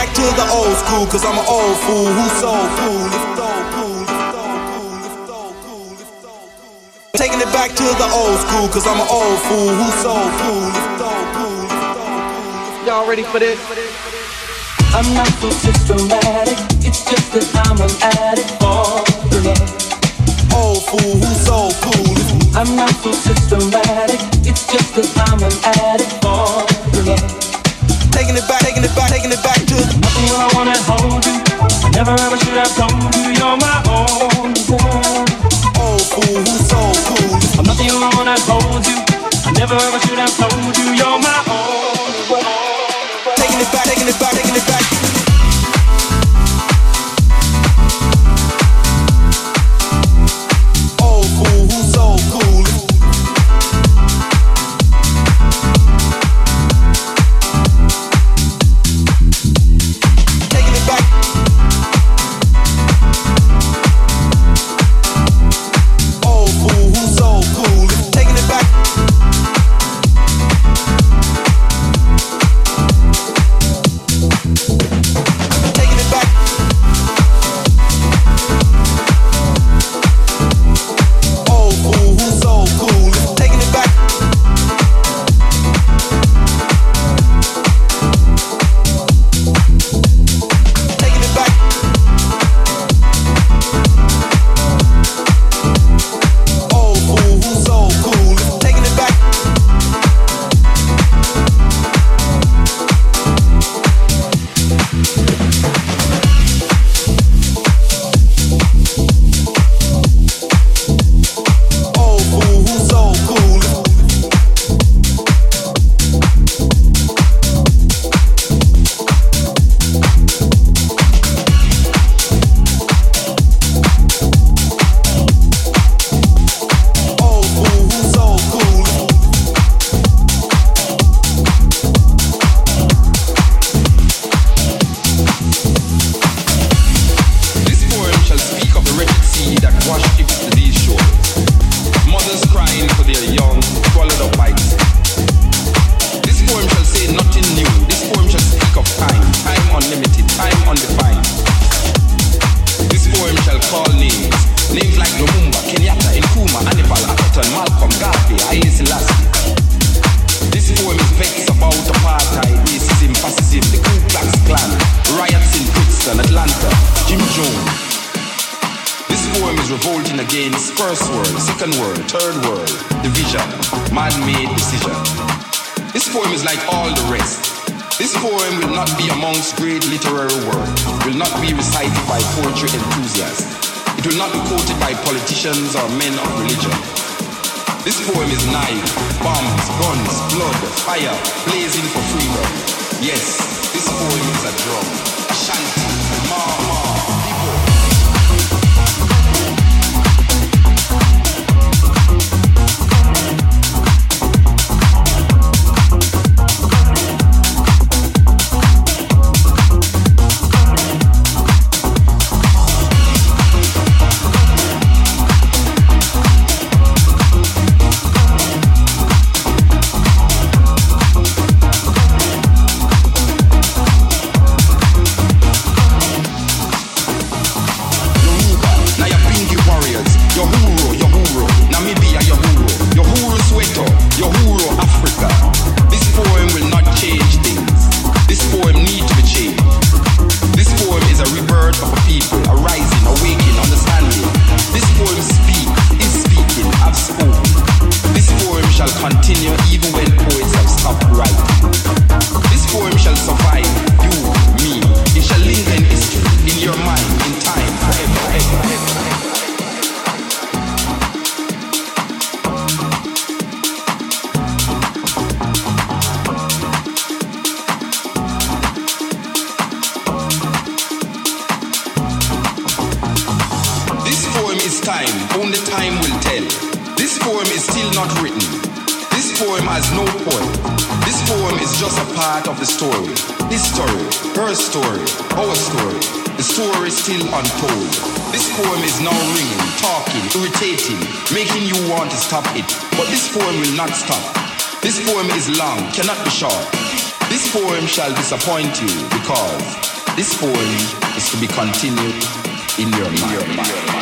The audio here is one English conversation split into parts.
back to the old school, cause I'm an old fool who's so cool. Taking it back to the old school, cause I'm an old fool who's so cool. Y'all ready for this? I'm not so systematic, it's just that I'm an addict for love. Old fool who's so cool. I'm not so systematic, it's just that I'm an addict for love. Taking it back, taking it back, taking it back to Nothing I wanna hold you. I never ever should have told you you're my own girl. old fool who's so cool. I'm not the only one that holds you. I never ever should have told you you're my own girl. Taking it back, taking it back, taking it back. Man-made decision. This poem is like all the rest. This poem will not be amongst great literary work, will not be recited by poetry enthusiasts. It will not be quoted by politicians or men of religion. This poem is knife, bombs, guns, blood, fire, blazing for freedom. Yes, this poem is a drum. Ashanti, ma making you want to stop it. But this poem will not stop. This poem is long, cannot be short. This poem shall disappoint you because this poem is to be continued in your mind. In your mind.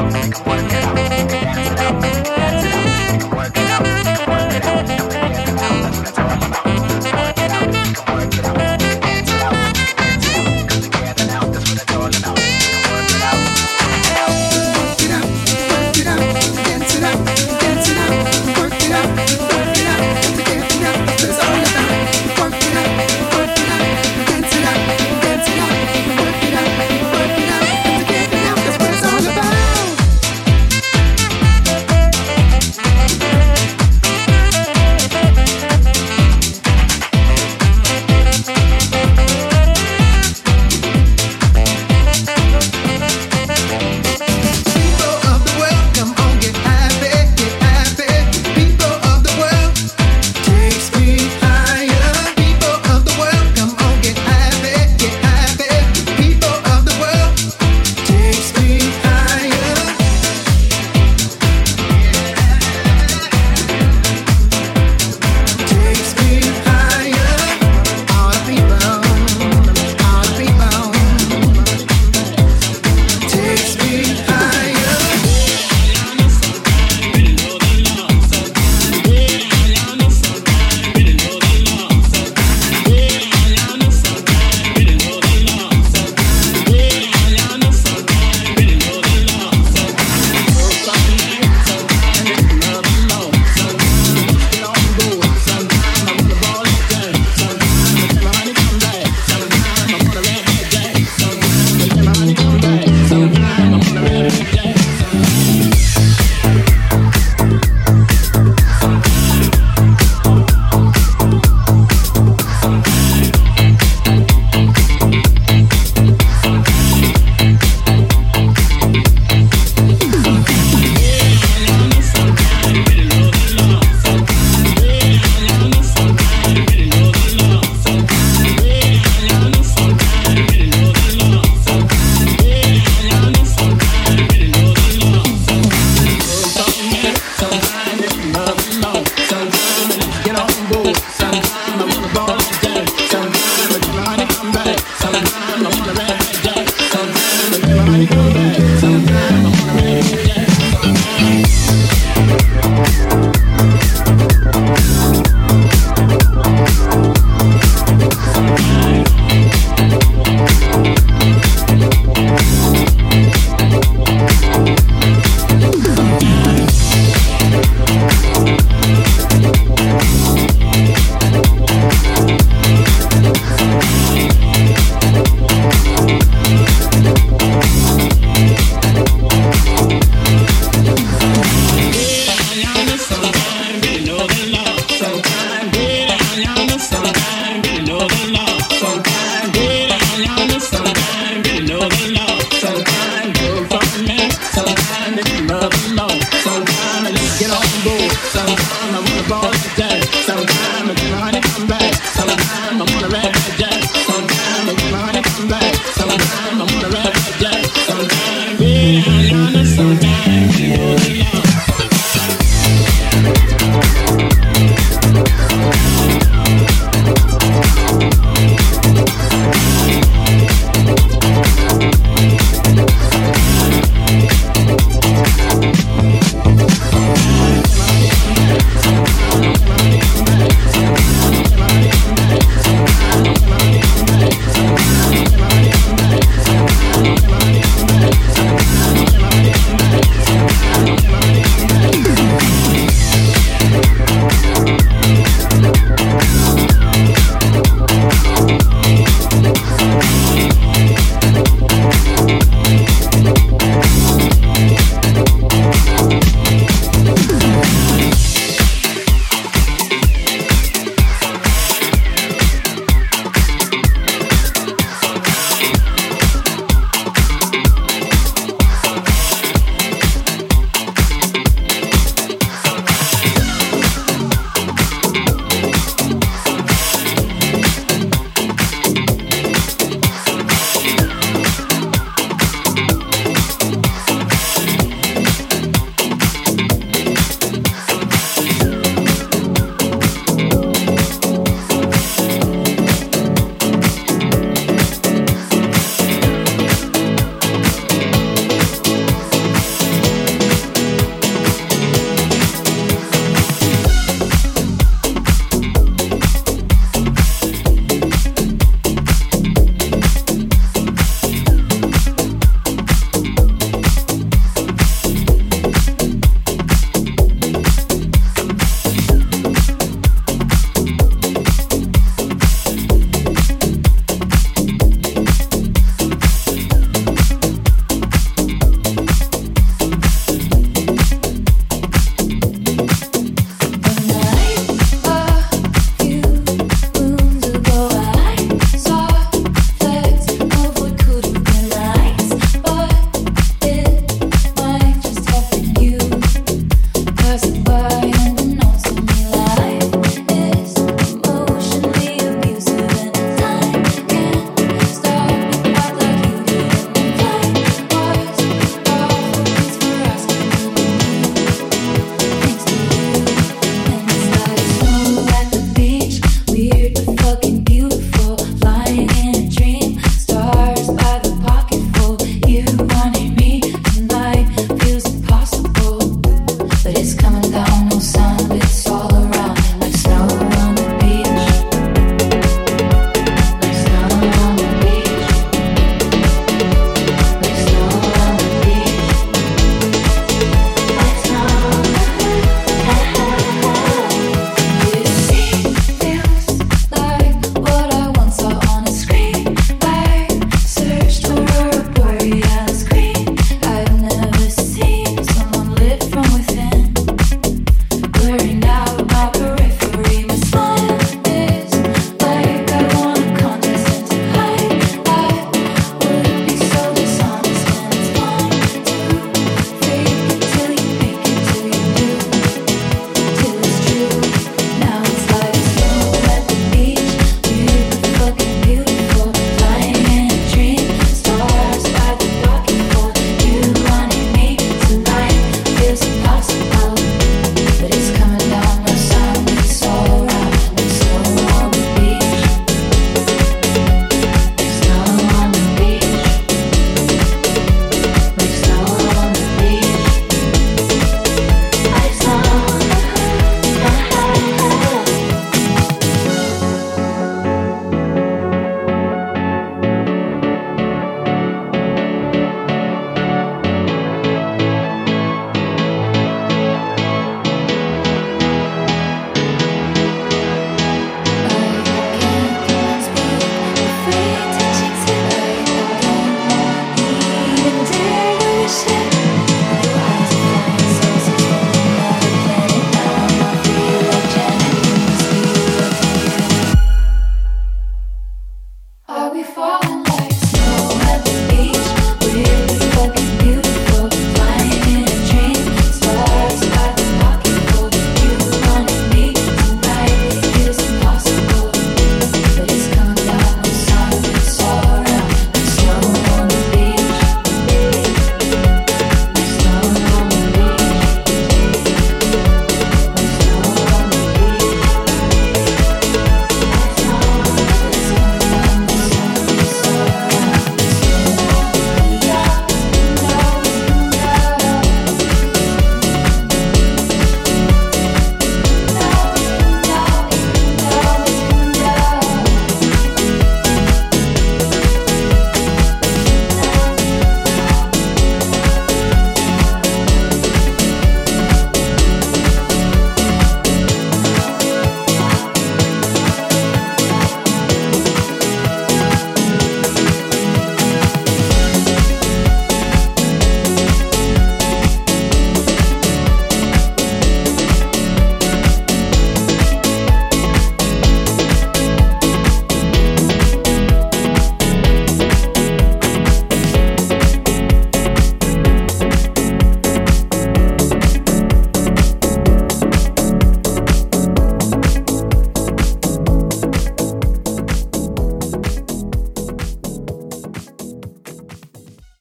Sometime, sometime,